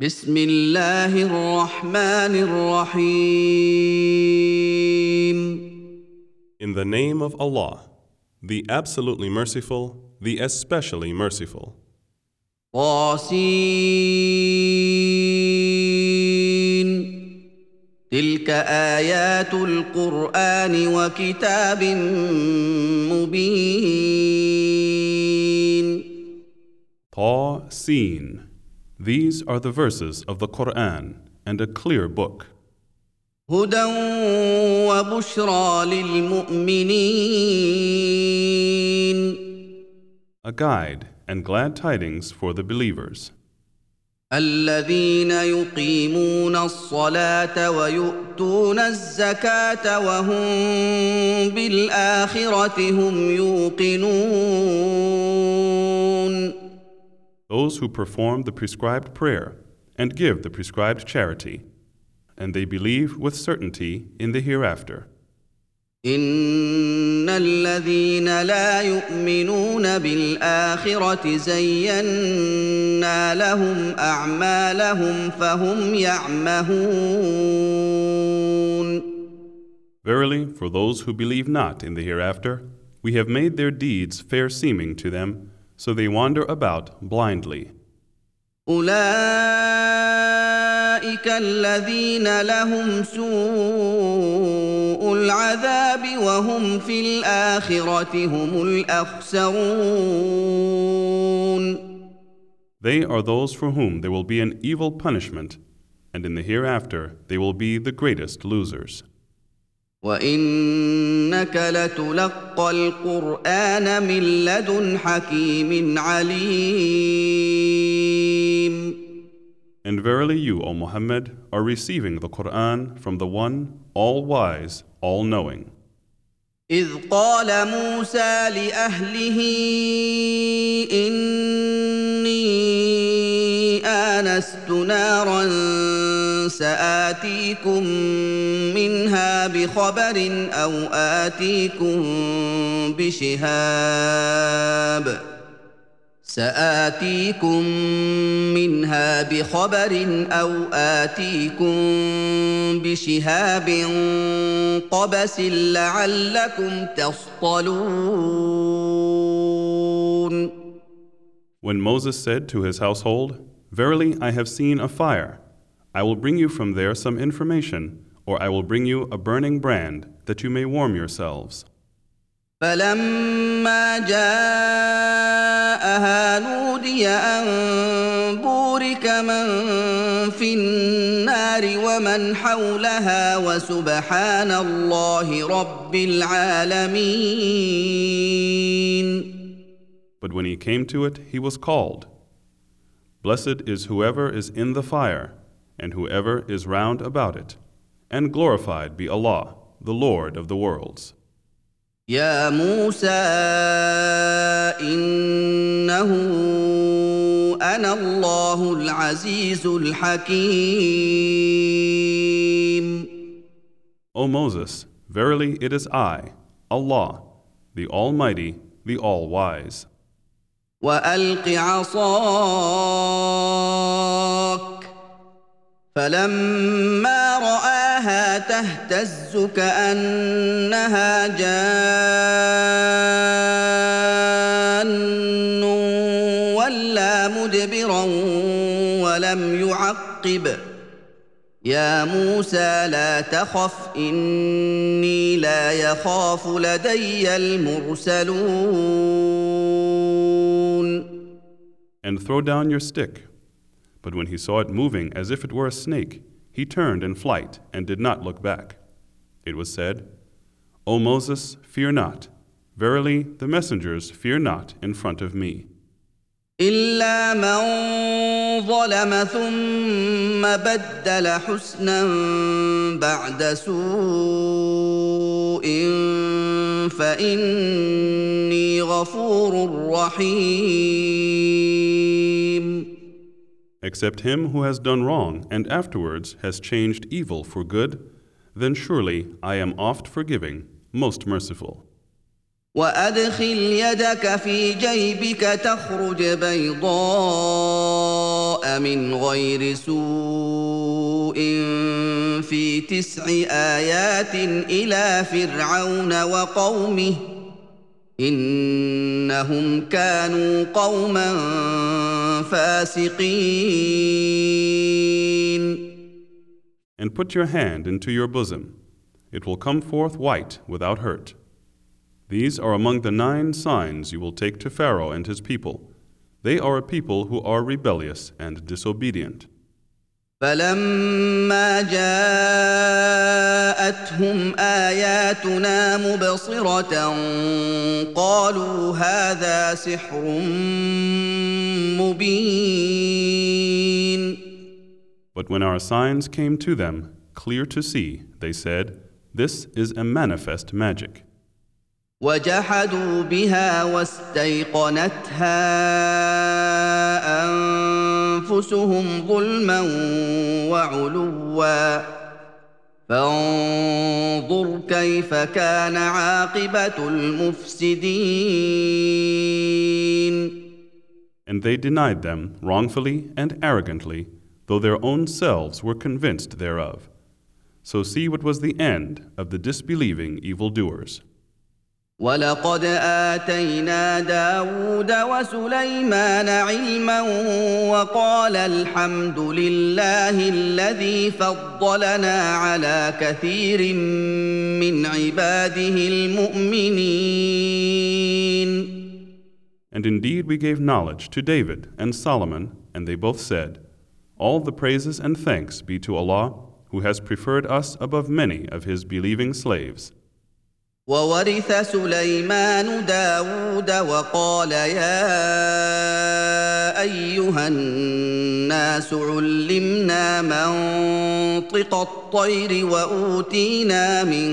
بسم الله الرحمن الرحيم In the name of Allah, the absolutely merciful, the especially merciful. طاسين تلك آيات القرآن وكتاب مبين Seen. These are the verses of the Quran and a clear book, هدى وبشرى للمؤمنين a guide and glad tidings for the believers, الذين يقيمون الصلاة ويؤتون الزكاة وهم بالآخرة هم يوقنون those who perform the prescribed prayer and give the prescribed charity, and they believe with certainty in the hereafter. إن الذين لا يؤمنون بالآخرة زينا لهم أعمالهم فهم يعمهون Verily, for those who believe not in the hereafter, we have made their deeds fair seeming to them, so they wander about blindly. أولئك الذين لهم سوء العذاب وهم في الآخرة هم الأخسرون They are those for whom there will be an evil punishment, and in the hereafter they will be the greatest losers. وإنك لتلقى القرآن من لدن حكيم عليم And verily you, O Muhammad, are receiving the Quran from the one, all wise, all knowing. إذ قال موسى لأهله إني آنست نارا سآتيكم منها بخبر أو آتيكم بشهاب سآتيكم منها بخبر أو آتيكم بشهاب قبس لعلكم تصطلون When Moses said to his household, Verily I have seen a fire. I will bring you from there some information, or I will bring you a burning brand, that you may warm yourselves. فلما جاءها نودي أن بورك من في النار ومن حولها وسبحان الله رب العالمين But when he came to it, he was called. Blessed is whoever is in the fire, and whoever is round about it. And glorified be Allah, the Lord of the worlds. يا موسى إنه أنا الله العزيز الحكيم O Moses, verily it is I, Allah, the Almighty, the All-Wise. والق عصاك فلما راها تهتز كأنها جان ولا مدبرا ولم يعقب يا موسى لا تخف إني لا يخاف لدي المرسلون And throw down your stick. But when he saw it moving as if it were a snake, he turned in flight and did not look back. It was said, O Moses, fear not. Verily, the messengers fear not in front of me. إلا من ظلم ثم بدل حسنا بعد سوء فإني غفور رحيم Except him who has done wrong and afterwards has changed evil for good, then surely I am oft forgiving, most merciful. وادخل يدك في جيبك تخرج بيضاء براء من غير سوء في تسع ايات الى فرعون وقومه انهم كانوا قوما فاسقين And put your hand into your bosom. It will come forth white without hurt. These are among the nine signs you will take to Pharaoh and his people. They are a people who are rebellious and disobedient. فلما جاءتهم اياتنا مبصره قالوا هذا سحر مبين But when our signs came to them, clear to see, they said, This is a manifest magic. وجحدوا بها واستيقنتها انفسهم ظلما وعلوا فانظر كيف كان عاقبه المفسدين And they denied them wrongfully and arrogantly, though their own selves were convinced thereof. So see what was the end of the disbelieving evildoers. ولقد اتينا داود وسليمان علما وقال الحمد لله الذي فضلنا على كثير من عباده المؤمنين And indeed we gave knowledge to David and Solomon, and they both said, All the praises and thanks be to Allah, who has preferred us above many of his believing slaves. وورث سليمان داود وقال يا أيها الناس علمنا منطق الطير وأوتينا من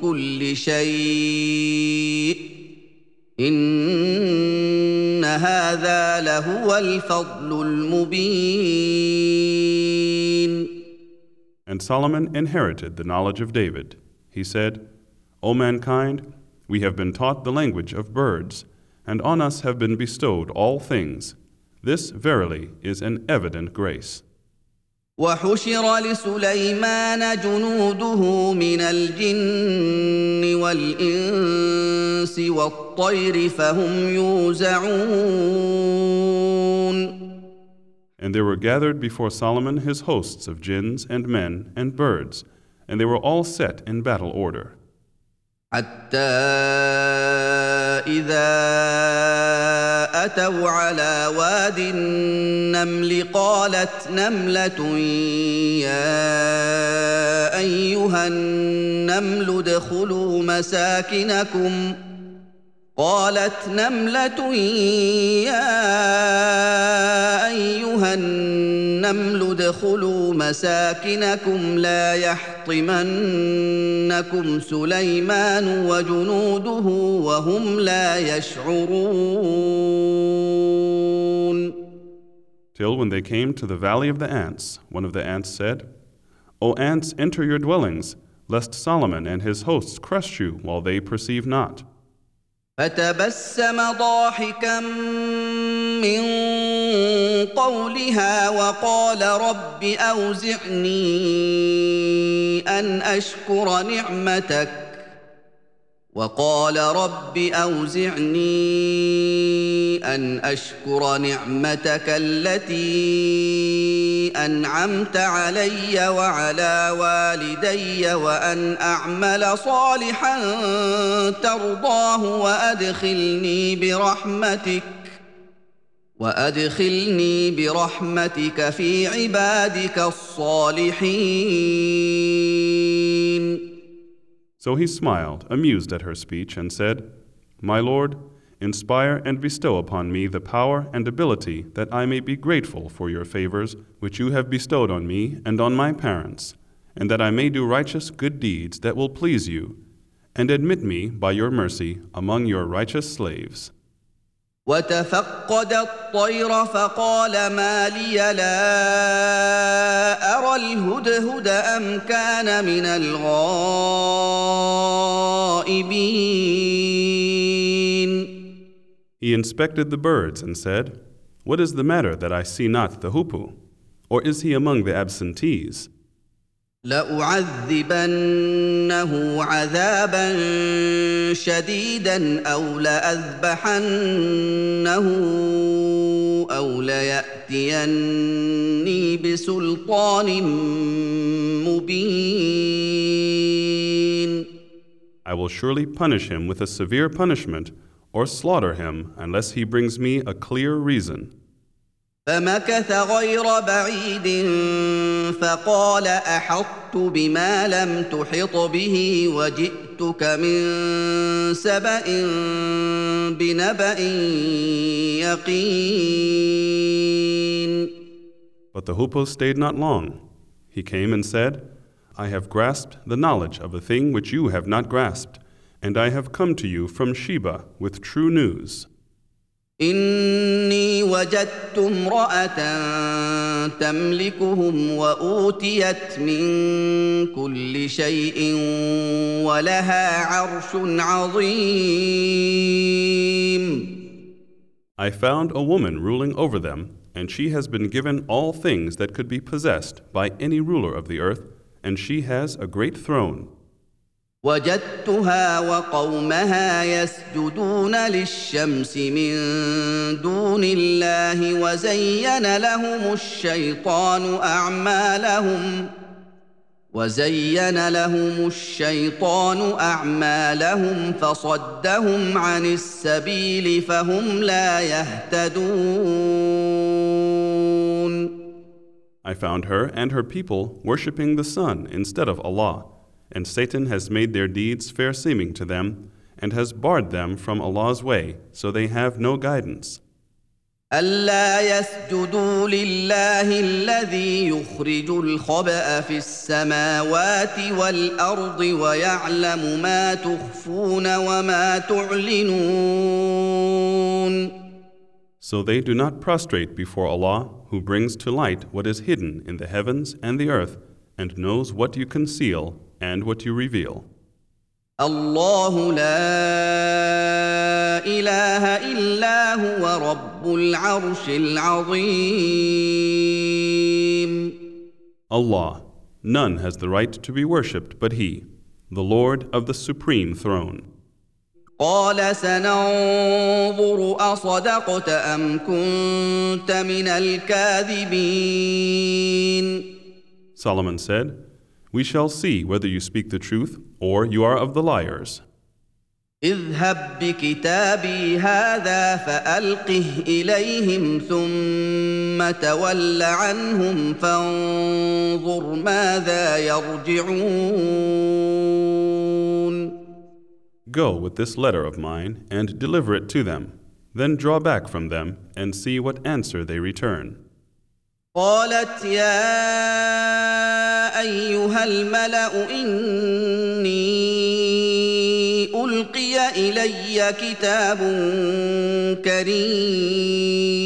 كل شيء إن هذا لهو الفضل المبين And Solomon inherited the knowledge of David. He said, O mankind, we have been taught the language of birds, and on us have been bestowed all things. This verily is an evident grace. وحشر لسليمان جنوده من الجن والانس والطير فهم يوزعون And there were gathered before Solomon his hosts of jinns and men and birds, and they were all set in battle order. حتى إذا أتوا على واد النمل قالت نملة يا أيها النمل ادخلوا مساكنكم قالت نمله يا ايها النمل ادخلوا مساكنكم لا يحطمنكم سليمان وجنوده وهم لا يشعرون Till when they came to the valley of the ants, one of the ants said, O ants, enter your dwellings, lest Solomon and his hosts crush you while they perceive not. فتبسم ضاحكا من قولها وقال رب أوزعني أن أشكر نعمتك وقال رب أوزعني أن أشكر نعمتك التي أنعمت علي وعلى والدي وأن أعمل صالحا ترضاه وأدخلني برحمتك وأدخلني برحمتك في عبادك الصالحين. So he smiled, amused at her speech, and said, My Lord, inspire and bestow upon me the power and ability that I may be grateful for your favors which you have bestowed on me and on my parents, and that I may do righteous good deeds that will please you, and admit me by your mercy among your righteous slaves. وتفقد الطير فقال ما لي لا ارى الهدهد ام كان من الغائبين He inspected the birds and said, What is the matter that I see not the Hupu? Or is he among the absentees? لأعذبنه عذابا شديدا أو لأذبحنه أو ليأتيني بسلطان مبين I will surely punish him with a severe punishment, or slaughter him unless he brings me a clear reason. فمكث غير بعيد فقال احطت بما لم تحط به وجئتك من سبا بنبا يقين But the Hoopoe stayed not long. He came and said, I have grasped the knowledge of a thing which you have not grasped, and I have come to you from Sheba with true news. اني وجدت امراه تملكهم واوتيت من كل شيء ولها عرش عظيم I found a woman ruling over them, and she has been given all things that could be possessed by any ruler of the earth, and she has a great throne. وجدتها وقومها يسجدون للشمس من دون الله وزين لهم الشيطان أعمالهم وزين لهم الشيطان أعمالهم فصدهم عن السبيل فهم لا يهتدون. I found her and her people worshipping the sun instead of Allah, and Satan has made their deeds fair seeming to them, and has barred them from Allah's way, so they have no guidance. ألا يسجدوا لله الذي يخرج الخبأ في السماوات والأرض ويعلم ما تخفون وما تعلنون So they do not prostrate before Allah, who brings to light what is hidden in the heavens and the earth, and knows what you conceal and what you reveal. الله لا إله إلا هو رب العرش العظيم Allah, none has the right to be worshipped but He, the Lord of the supreme throne. قال سننظر أصدقت أم كنت من الكاذبين Solomon said, We shall see whether you speak the truth or you are of the liars. اذهب بكتابي هذا فألقه إليهم ثم تول عنهم فانظر ماذا يرجعون Go with this letter of mine and deliver it to them. Then draw back from them and see what answer they return. قالت يا أيها الملأ إني ألقي إلي كتاب كريم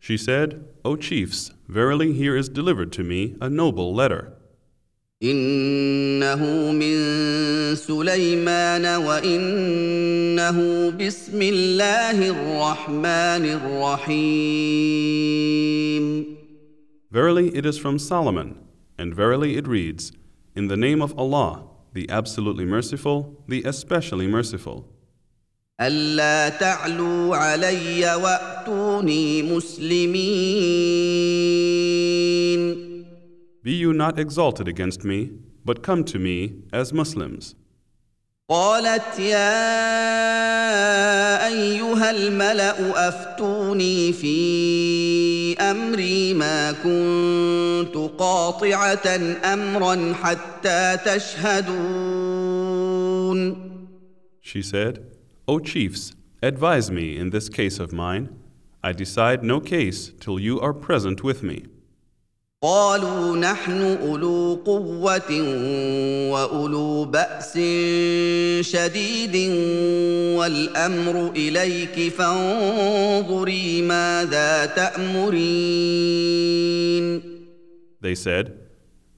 She said, O chiefs, verily here is delivered to me a noble letter. إنه من سليمان وإنه بسم الله الرحمن الرحيم Verily it is from Solomon, and verily it reads, In the name of Allah, the absolutely merciful, the especially merciful. الا تعلوا علي واتوني مسلمين Be you not exalted against me, but come to me as Muslims. قالت يا ايها الملا افتوني في امري ما كنت قاطعه امرا حتى تشهدون She said, O chiefs, advise me in this case of mine. I decide no case till you are present with me. قالوا نحن اولو قوه واولو باس شديد والامر اليك فانظري ماذا تامرين They said,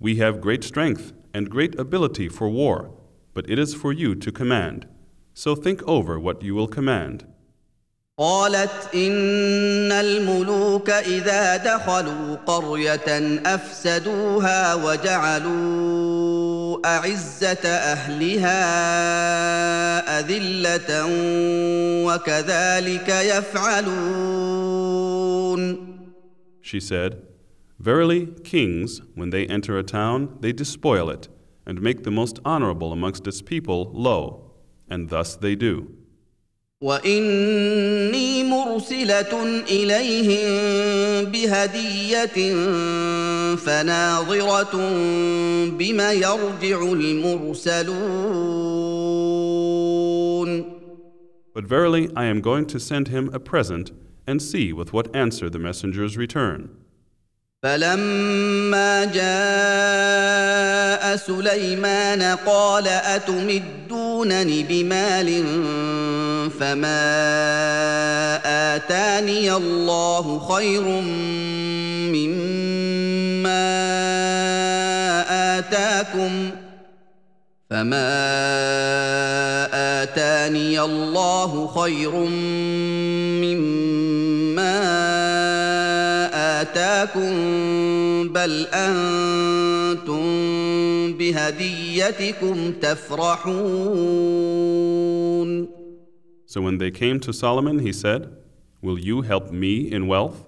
We have great strength and great ability for war, but it is for you to command. So think over what you will command. قالت ان الملوك اذا دخلوا قريه افسدوها وجعلوا اعزه اهلها اذله وكذلك يفعلون She said, Verily, kings, when they enter a town, they despoil it, and make the most honorable amongst its people low, and thus they do. واني مرسله اليهم بهديه فناظره بما يرجع المرسلون But verily, I am going to send him a present, and see with what answer the messengers return. فلما جاء سليمان قال اتمدونني بمال فما اتاني الله خير مما اتاكم فما اتاني الله خير مما اتاكم بل أنتم بهديتكم تفرحون So when they came to Solomon, he said, Will you help me in wealth?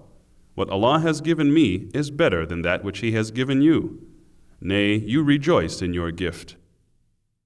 What Allah has given me is better than that which He has given you. Nay, you rejoiced in your gift.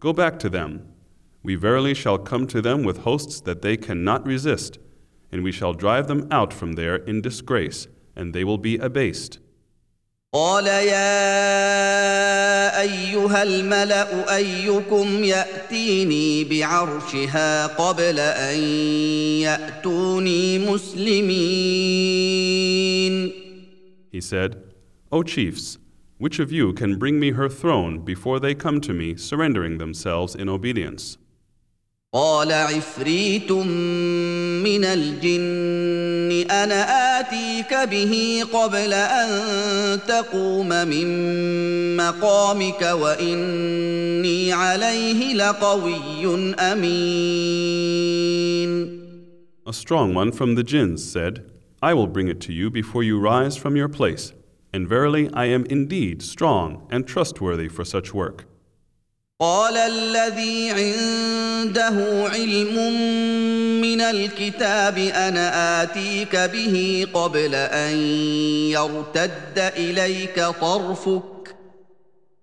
Go back to them. We verily shall come to them with hosts that they cannot resist, and we shall drive them out from there in disgrace, and they will be abased. قال يا ايها الملا ايكم ياتيني بعرشها قبل ان ياتوني مسلمين He said, O chiefs, which of you can bring me her throne before they come to me, surrendering themselves in obedience? قال عفريت من الجن انا اتيك به قبل ان تقوم من مقامك واني عليه لقوي امين A strong one from the jinns said, I will bring it to you before you rise from your place, and verily I am indeed strong and trustworthy for such work. قال الذي عنده علم من الكتاب انا اتيك به قبل ان يرتد اليك طرفك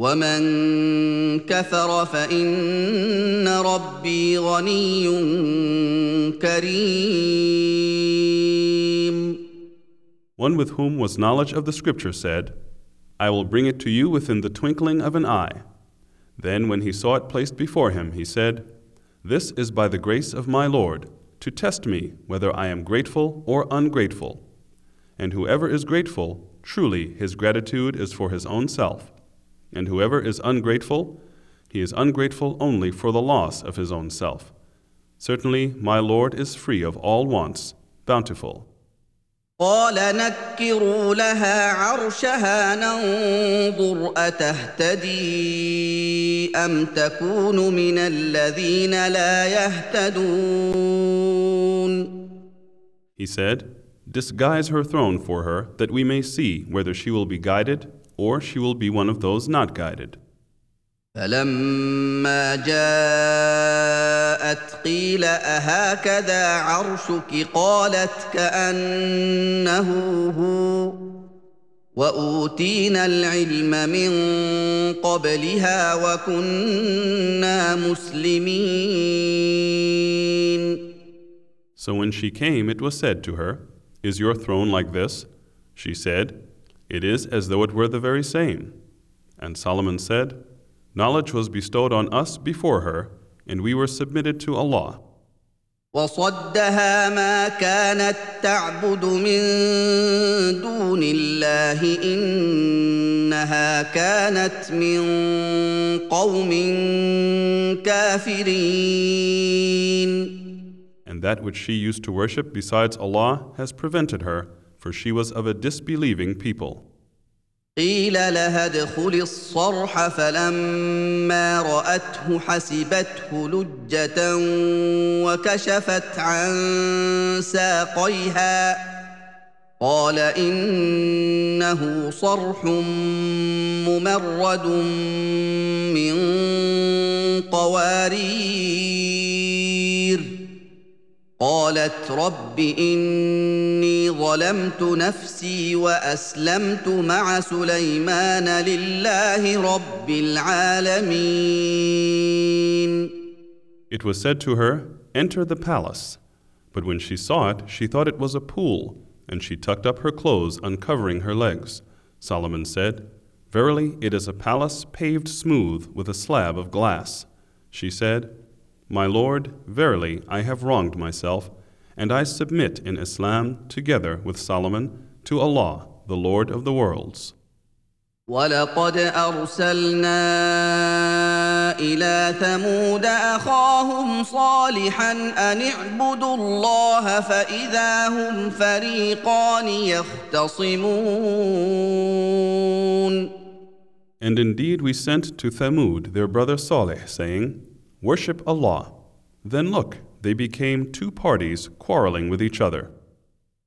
ومن كفر فان ربي غني كريم One with whom was knowledge of the Scripture said, I will bring it to you within the twinkling of an eye. Then, when he saw it placed before him, he said, This is by the grace of my Lord, to test me whether I am grateful or ungrateful. And whoever is grateful, truly his gratitude is for his own self. And whoever is ungrateful, he is ungrateful only for the loss of his own self. Certainly, my Lord is free of all wants, bountiful. قال نكروا لها عرشها ننظر اتهتدي ام تكون من الذين لا يهتدون He said, Disguise her throne for her, that we may see whether she will be guided or she will be one of those not guided. فلما جاءت قيل اهكذا عرشك قالت كانه هو واوتينا العلم من قبلها وكنا مسلمين So when she came, it was said to her, Is your throne like this? She said, It is as though it were the very same. And Solomon said, Knowledge was bestowed on us before her, and we were submitted to Allah. وصدها ما كانت تعبد من دون الله انها كانت من قوم كافرين And that which she used to worship besides Allah has prevented her, for she was of a disbelieving people. قيل لها ادخل الصرح فلما رأته حسبته لجة وكشفت عن ساقيها قال إنه صرح ممرد من قوارير قالت رب اني ظلمت نفسي واسلمت مع سليمان لله رب العالمين It was said to her, Enter the palace. But when she saw it, she thought it was a pool, and she tucked up her clothes, uncovering her legs. Solomon said, Verily, it is a palace paved smooth with a slab of glass. She said, My Lord, verily, I have wronged myself, and I submit in Islam, together with Solomon, to Allah, the Lord of the worlds. ولقد ارسلنا الى ثمود اخاهم صالحا ان اعبدوا الله فاذا هم فريقان يختصمون And indeed we sent to Thamud their brother Saleh, saying, Worship Allah. Then look, they became two parties quarreling with each other.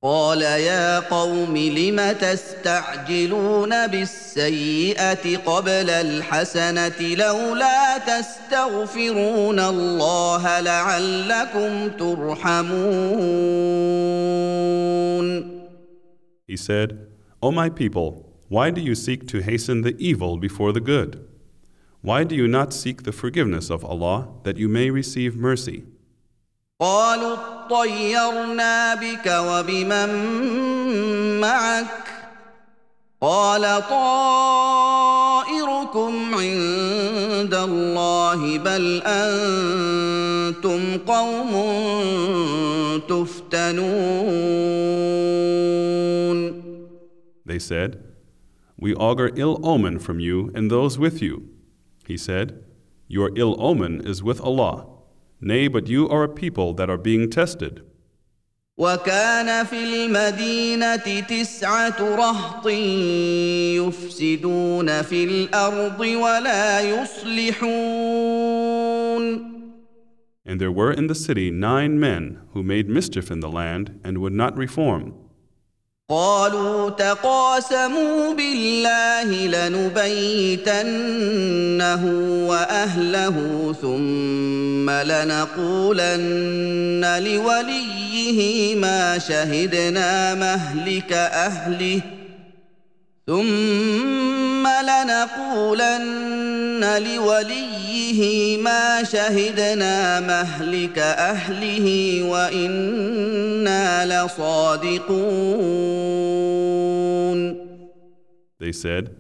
قال يا قوم لم تستعجلون بالسيئه قبل الحسنه لولا تستغفرون الله لعلكم ترحمون He said, O my people, why do you seek to hasten the evil before the good? Why do you not seek the forgiveness of Allah that you may receive mercy? قالوا اطيرنا بك وبمن معك قال طائركم عند الله بل انتم قوم تفتنون They said, We augur ill omen from you and those with you. He said, Your ill omen is with Allah. Nay, but you are a people that are being tested. وكان في المدينة تسعة رهط يفسدون في الأرض ولا يصلحون And there were in the city nine men who made mischief in the land and would not reform. قالوا تقاسموا بالله لنبيتنه وأهله ثم لنقولن لوليه ما شهدنا مهلك أهله ثم لنقولن لوليه ما شهدنا مهلك اهله وانا لصادقون They said,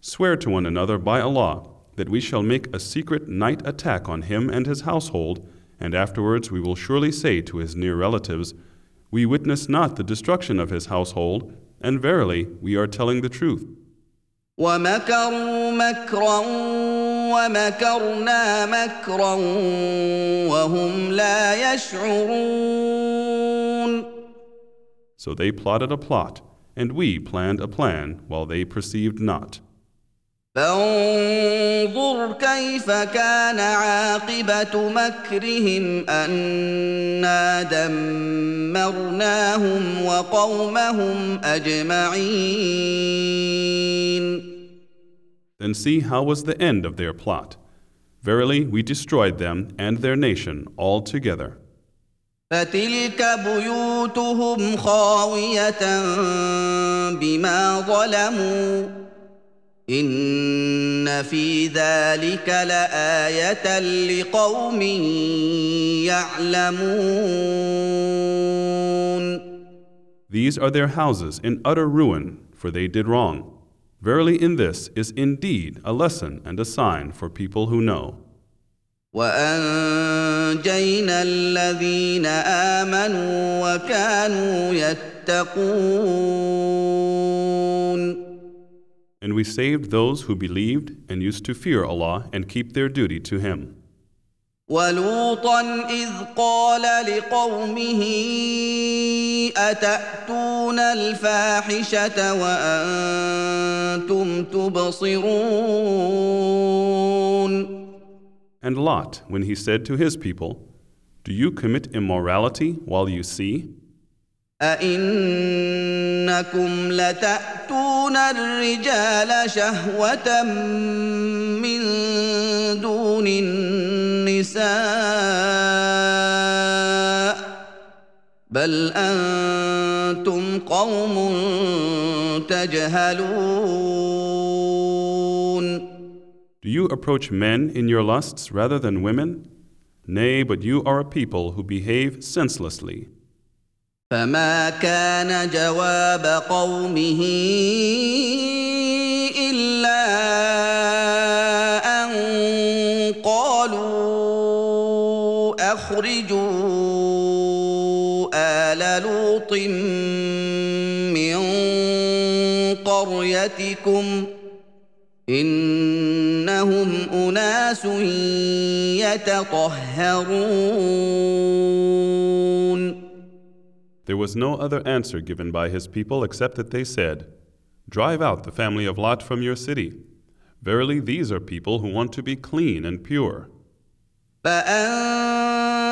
Swear to one another by Allah that we shall make a secret night attack on him and his household, and afterwards we will surely say to his near relatives, We witness not the destruction of his household, and verily we are telling the truth. ومكروا مكرا ومكرنا مكرا وهم لا يشعرون So they plotted a plot, and we planned a plan while they perceived not. فانظر كيف كان عاقبة مكرهم أنا دمرناهم وقومهم أجمعين Then see how was the end of their plot. Verily, we destroyed them and their nation altogether. فتلك بيوتهم خاويه بما ظلموا ان في ذلك لايه لقوم يعلمون These are their houses in utter ruin, for they did wrong. Verily, in this is indeed a lesson and a sign for people who know. وانجينا الذين امنوا وكانوا يتقون And we saved those who believed and used to fear Allah and keep their duty to Him. ولوطا اذ قال لقومه اتاتون الفاحشه وانتم تبصرون And Lot, when he said to his people, Do you commit immorality while you see? أئنكم لتأتون الرجال شهوة من دون النساء بل أنتم قوم تجهلون Do you approach men in your lusts rather than women? Nay, but you are a people who behave senselessly. فما كان جواب قومه الا ان قالوا اخرجوا ال لوط من قريتكم انهم اناس يتطهرون There was no other answer given by his people except that they said, Drive out the family of Lot from your city. Verily, these are people who want to be clean and pure.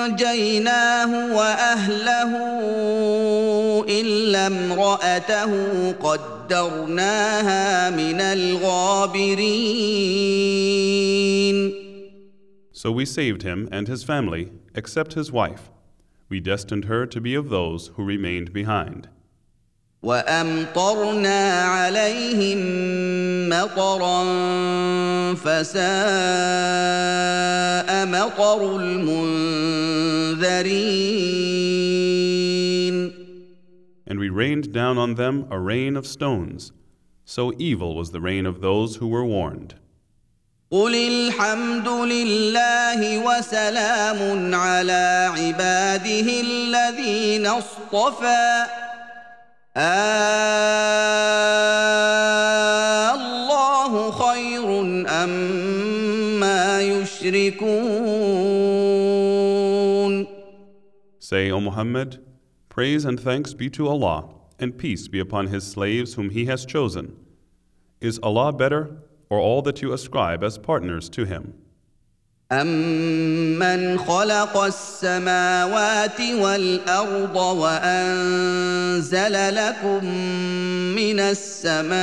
فانجيناه واهله الا امراته قدرناها من الغابرين So we saved him and his family, except his wife. We destined her to be of those who remained behind. وامطرنا عليهم مطرا فساء مطر المنذرين And we rained down on them a rain of stones. So evil was the rain of those who were warned. قل الحمد لله وسلام على عباده الذين اصطفى آه الله خير أما يشركون Say, O Muhammad, praise and thanks be to Allah, and peace be upon His slaves whom He has chosen. Is Allah better, or all that you ascribe as partners to Him? أمن خلق السماوات والأرض وأنزل لكم من السماء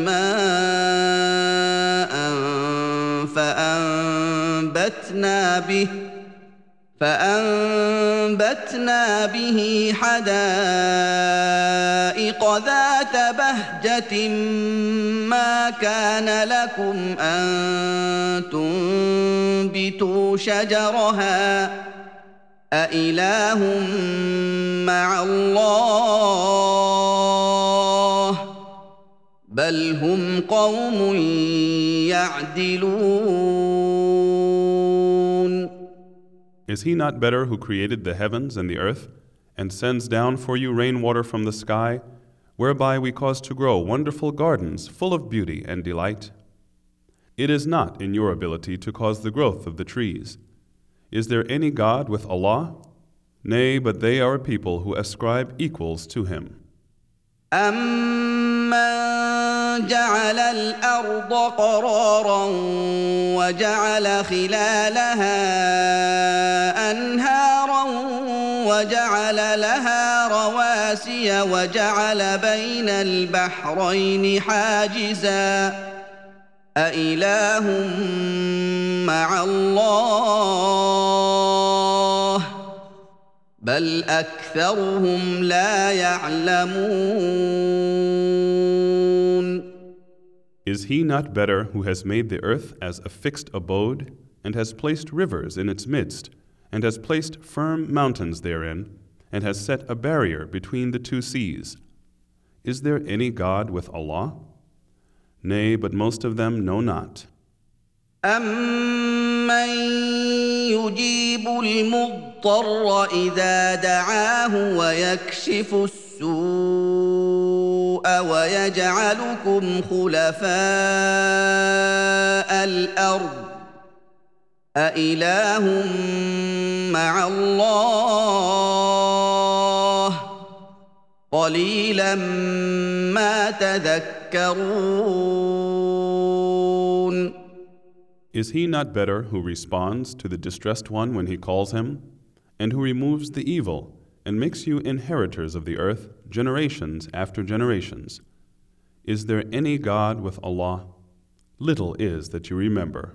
ماء فأنبتنا به فأنبتنا به حدائق ذات بهجة ما كان لكم أن تنبتوا شجرها أإله مع الله بل هم قوم يعدلون Is He not better who created the heavens and the earth, and sends down for you rainwater from the sky, whereby we cause to grow wonderful gardens full of beauty and delight? It is not in your ability to cause the growth of the trees. Is there any God with Allah? Nay, but they are a people who ascribe equals to Him. أمن جعل الأرض قرارا وجعل خلالها أنهارا وجعل لها رواسي وجعل بين البحرين حاجزا أإله مع الله بل أكثرهم لا يعلمون Is he not better who has made the earth as a fixed abode, and has placed rivers in its midst, and has placed firm mountains therein, and has set a barrier between the two seas? Is there any God with Allah? Nay, but most of them know not. امن يجيب المضطر اذا دعاه ويكشف السوء ويجعلكم خلفاء الأرض أإله مع الله قليلا ما تذكرون Is he not better who responds to the distressed one when he calls him, and who removes the evil and makes you inheritors of the earth generations after generations? Is there any God with Allah? Little is that you remember.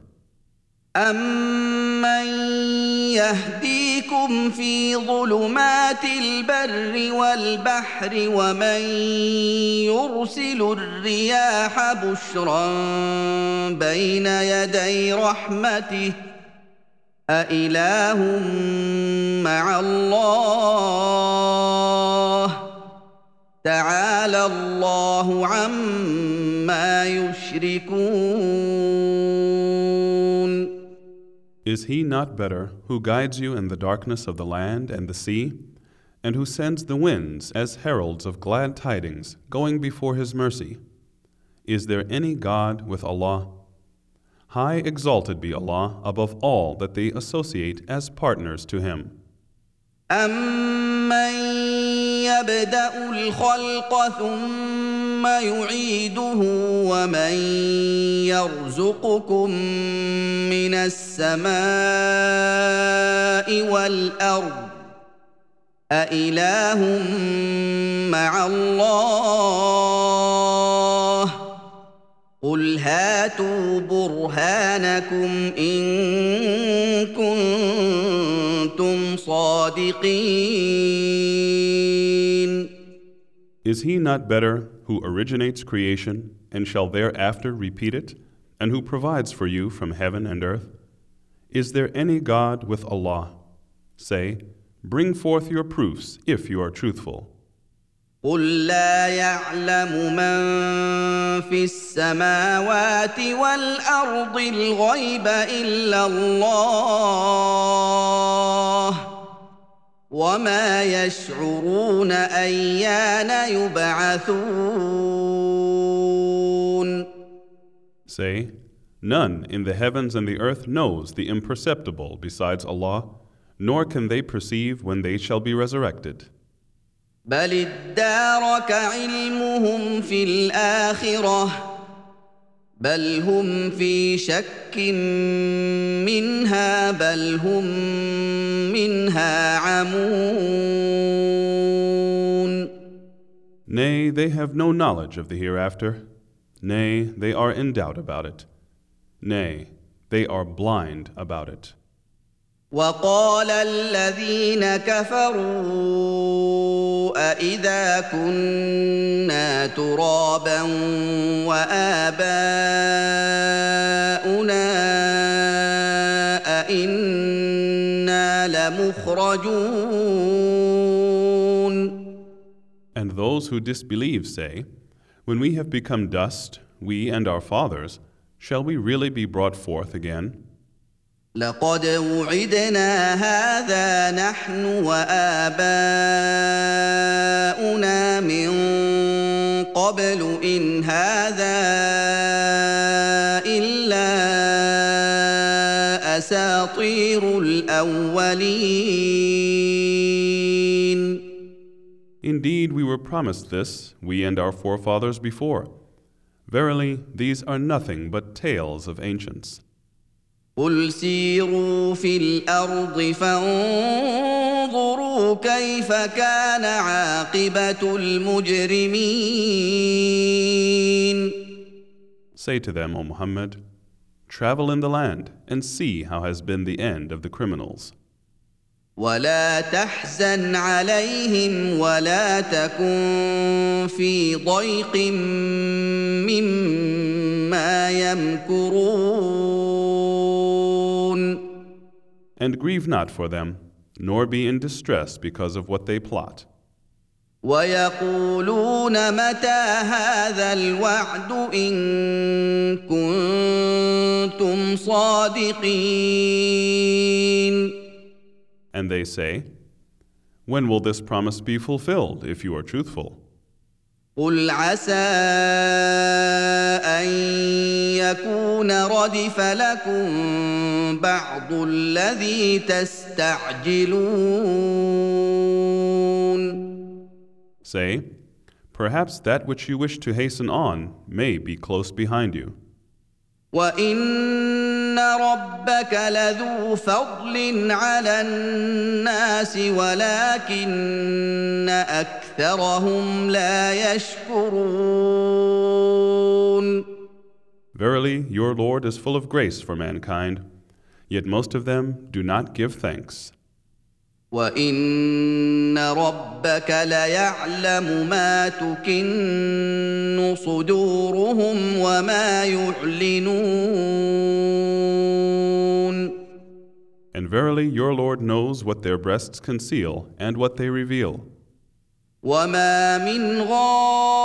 أمن يهديكم في ظلمات البر والبحر ومن يرسل الرياح بشرا بين يدي رحمته أإله مع الله تعالى الله عما يشركون Is he not better who guides you in the darkness of the land and the sea, and who sends the winds as heralds of glad tidings going before his mercy? Is there any God with Allah? High exalted be Allah above all that they associate as partners to him. أمن السماء والأرض أإله مع الله قل هاتوا برهانكم إن كنتم صادقين Is he not better who originates creation and shall thereafter repeat it, and who provides for you from heaven and earth? Is there any God with Allah? Say, Bring forth your proofs if you are truthful. قل لا يعلم من في السماوات والارض الغيب الا الله وما يشعرون ايان يبعثون Say, None in the heavens and the earth knows the imperceptible besides Allah, nor can they perceive when they shall be resurrected. بل ادارك علمهم في الاخره بل هم في شك منها بل هم منها عمون Nay, they have no knowledge of the hereafter. Nay, they are in doubt about it. Nay, they are blind about it. وقال الذين كفروا أإذا كنا ترابا وآباؤنا أإنا لمخرجون And those who disbelieve say, When we have become dust, we and our fathers, shall we really be brought forth again? لقد وعدنا هذا نحن وآباؤنا من قبل إن هذا إلا أساطير الأولين Indeed, we were promised this, we and our forefathers before. Verily, these are nothing but tales of ancients. قل سيروا في الأرض فانظروا كيف كان عاقبه المجرمين Say to them, O Muhammad, travel in the land and see how has been the end of the criminals. ولا تحزن عليهم ولا تكن في ضيق مما يمكرون And grieve not for them, nor be in distress because of what they plot. ويقولون متى هذا الوعد ان كنتم صادقين And they say, When will this promise be fulfilled if you are truthful? قل عسى ان يكون ردف لكم بعض الذي تستعجلون Say, Perhaps that which you wish to hasten on may be close behind you. وان ربك لذو فضل على الناس ولكن اكثرهم لا يشكرون Verily, your Lord is full of grace for mankind, yet most of them do not give thanks. وان ربك ليعلم ما تكن صدورهم وما يعلنون And verily, your Lord knows what their breasts conceal and what they reveal. وما من غائبه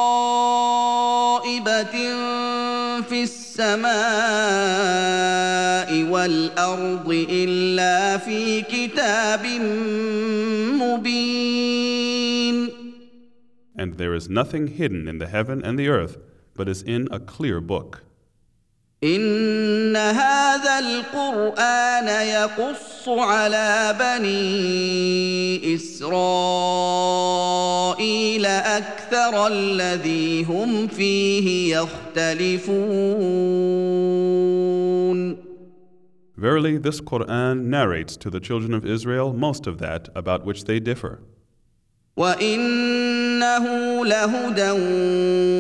في السماء والارض الا في كتاب مبين And there is nothing hidden in the heaven and the earth, but is in a clear book. ان هذا القران يقص على بني اسرائيل أكثر الذي هم فيه يختلفون Verily, this Quran narrates to the children of Israel most of that about which they differ. وانه لهدى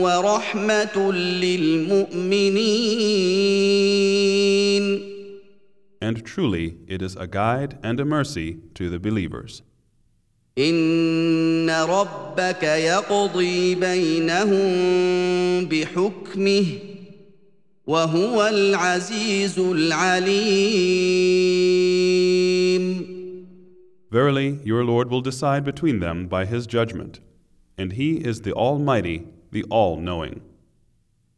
ورحمه للمؤمنين And truly, it is a guide and a mercy to the believers. ان ربك يقضي بينهم بحكمه وهو العزيز العليم Verily, your Lord will decide between them by his judgment, and he is the Almighty, the All Knowing.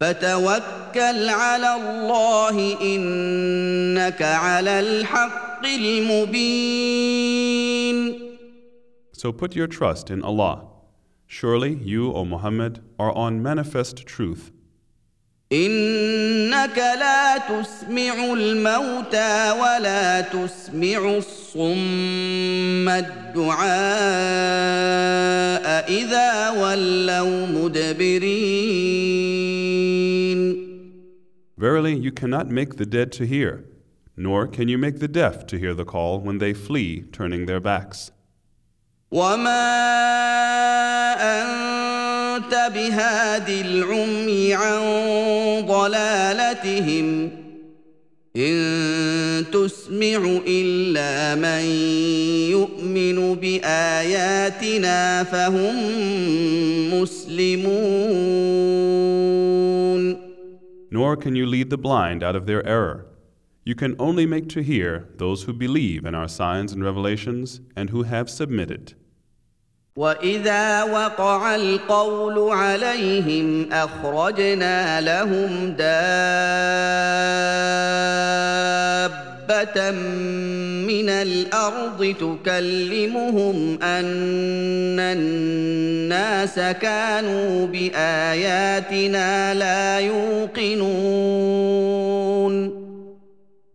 فتوكل على الله انك على الحق المبين So put your trust in Allah. Surely you, O Muhammad, are on manifest truth. انك لا تسمع الموتى ولا تسمع الصم الدعاء اذا ولوا مدبرين Verily, you cannot make the dead to hear, nor can you make the deaf to hear the call when they flee, turning their backs. وما انت بهاد العمي عن ضلالتهم ان تسمع الا من يؤمن باياتنا فهم مسلمون Nor can you lead the blind out of their error. You can only make to hear those who believe in our signs and revelations and who have submitted. واذا وقع القول عليهم اخرجنا لهم دابه من الأرض تكلمهم ان الناس كانوا باياتنا لا يوقنون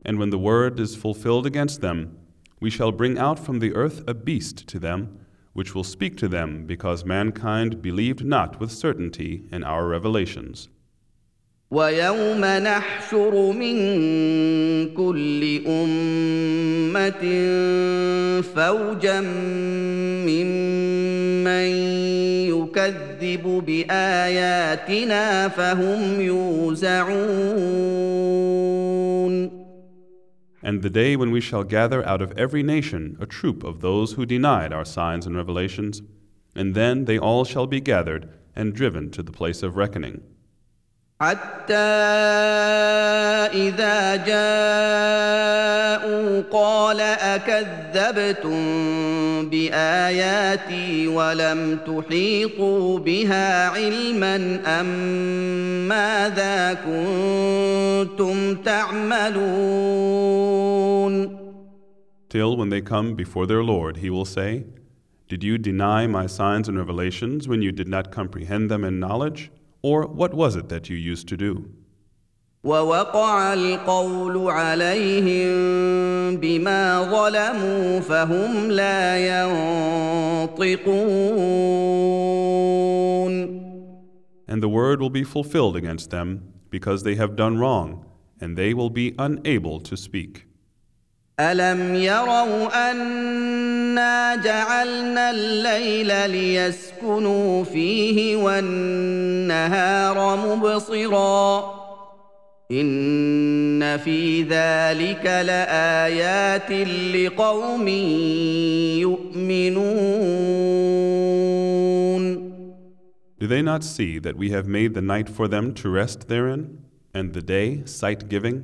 And when the word is fulfilled against them, we shall bring out from the earth a beast to them, which will speak to them because mankind believed not with certainty in our revelations. ويوم نحشر من كل امه فوجا ممن يكذب باياتنا فهم يوزعون and the day when we shall gather out of every nation a troop of those who denied our signs and revelations, and then they all shall be gathered and driven to the place of reckoning. حتى إذا جاءوا قال أكذبتم بآياتي ولم تحيطوا بها علما أم ماذا كنتم تعملون Till when they come before their Lord, he will say, Did you deny my signs and revelations when you did not comprehend them in knowledge? Or what was it that you used to do? ووقع القول عليهم بما ظلموا فهم لا ينطقون And the word will be fulfilled against them because they have done wrong, and they will be unable to speak. الم يروا انا جعلنا الليل ليسكنوا فيه والنهار مبصرا ان في ذلك لايات لقوم يؤمنون Do they not see that we have made the night for them to rest therein, and the day sight giving?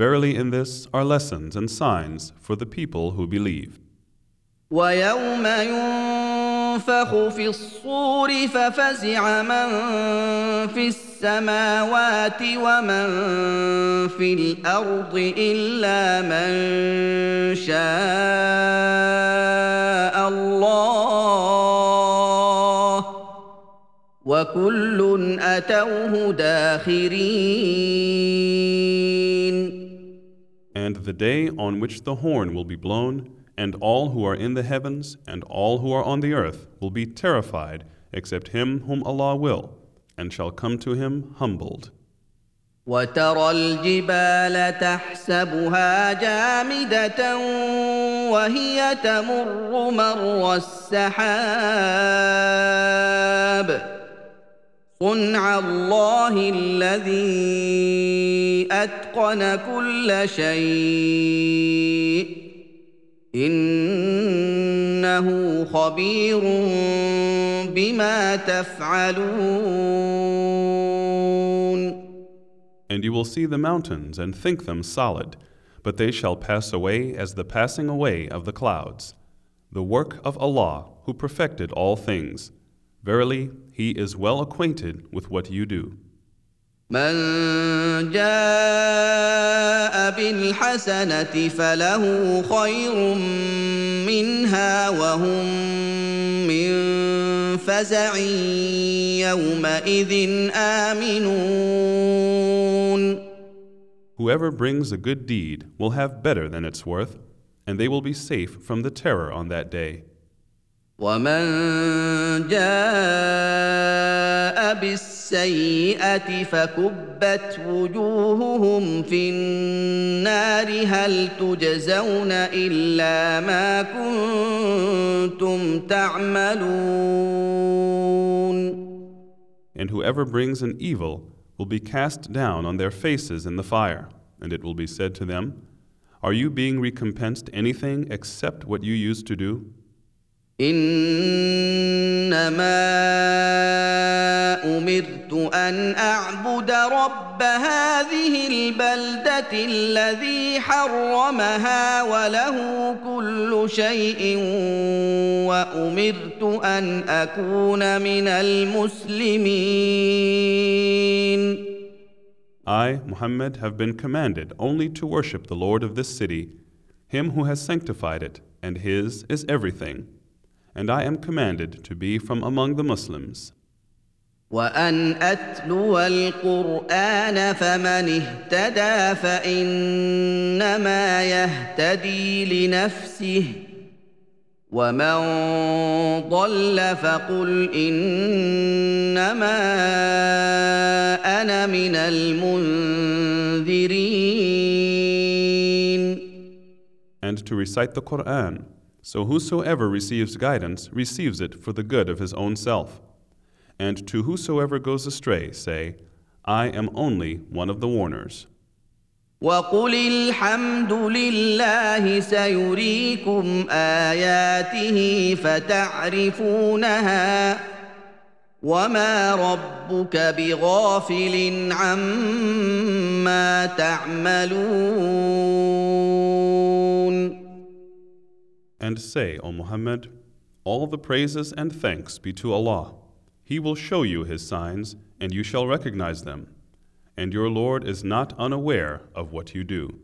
Verily, in this are lessons and signs for the people who believe. ويوم ينفخ في الصور ففزع من في السماوات ومن في الأرض الا من شاء الله وكل اتوه داخرين And the day on which the horn will be blown, and all who are in the heavens and all who are on the earth will be terrified, except him whom Allah will, and shall come to him humbled. وترى الجبال تحسبها جامده وهي تمر مر السحاب صنع الله الذي اتقن كل شيء انه خبير بما تفعلون And you will see the mountains and think them solid, but they shall pass away as the passing away of the clouds. The work of Allah, who perfected all things. Verily, He is well acquainted with what you do. من جاء بالحسنه فله خير منها وهم من فزع يومئذ امنون Whoever brings a good deed will have better than its worth, and they will be safe from the terror on that day. ومن جاء بالسيئه فكبت وجوههم في النار هل تجزون الا ما كنتم تعملون And whoever brings an evil will be cast down on their faces in the fire, and it will be said to them, Are you being recompensed anything except what you used to do? انما امرت ان اعبد رب هذه البلده الذي حرمها وله كل شيء وامرت ان اكون من المسلمين I, Muhammad, have been commanded only to worship the Lord of this city, him who has sanctified it, and his is everything. And I am commanded to be from among the Muslims. وان اتلو القران فمن اهتدى فانما يهتدي لنفسه ومن ضل فقل انما انا من المنذرين And to recite the Quran, so whosoever receives guidance receives it for the good of his own self. And to whosoever goes astray, say, I am only one of the warners. وقل الحمد لله سيريكم اياته فتعرفونها وما ربك بغافل عما تعملون and say, O Muhammad, all the praises and thanks be to Allah. He will show you His signs, and you shall recognize them. And your Lord is not unaware of what you do.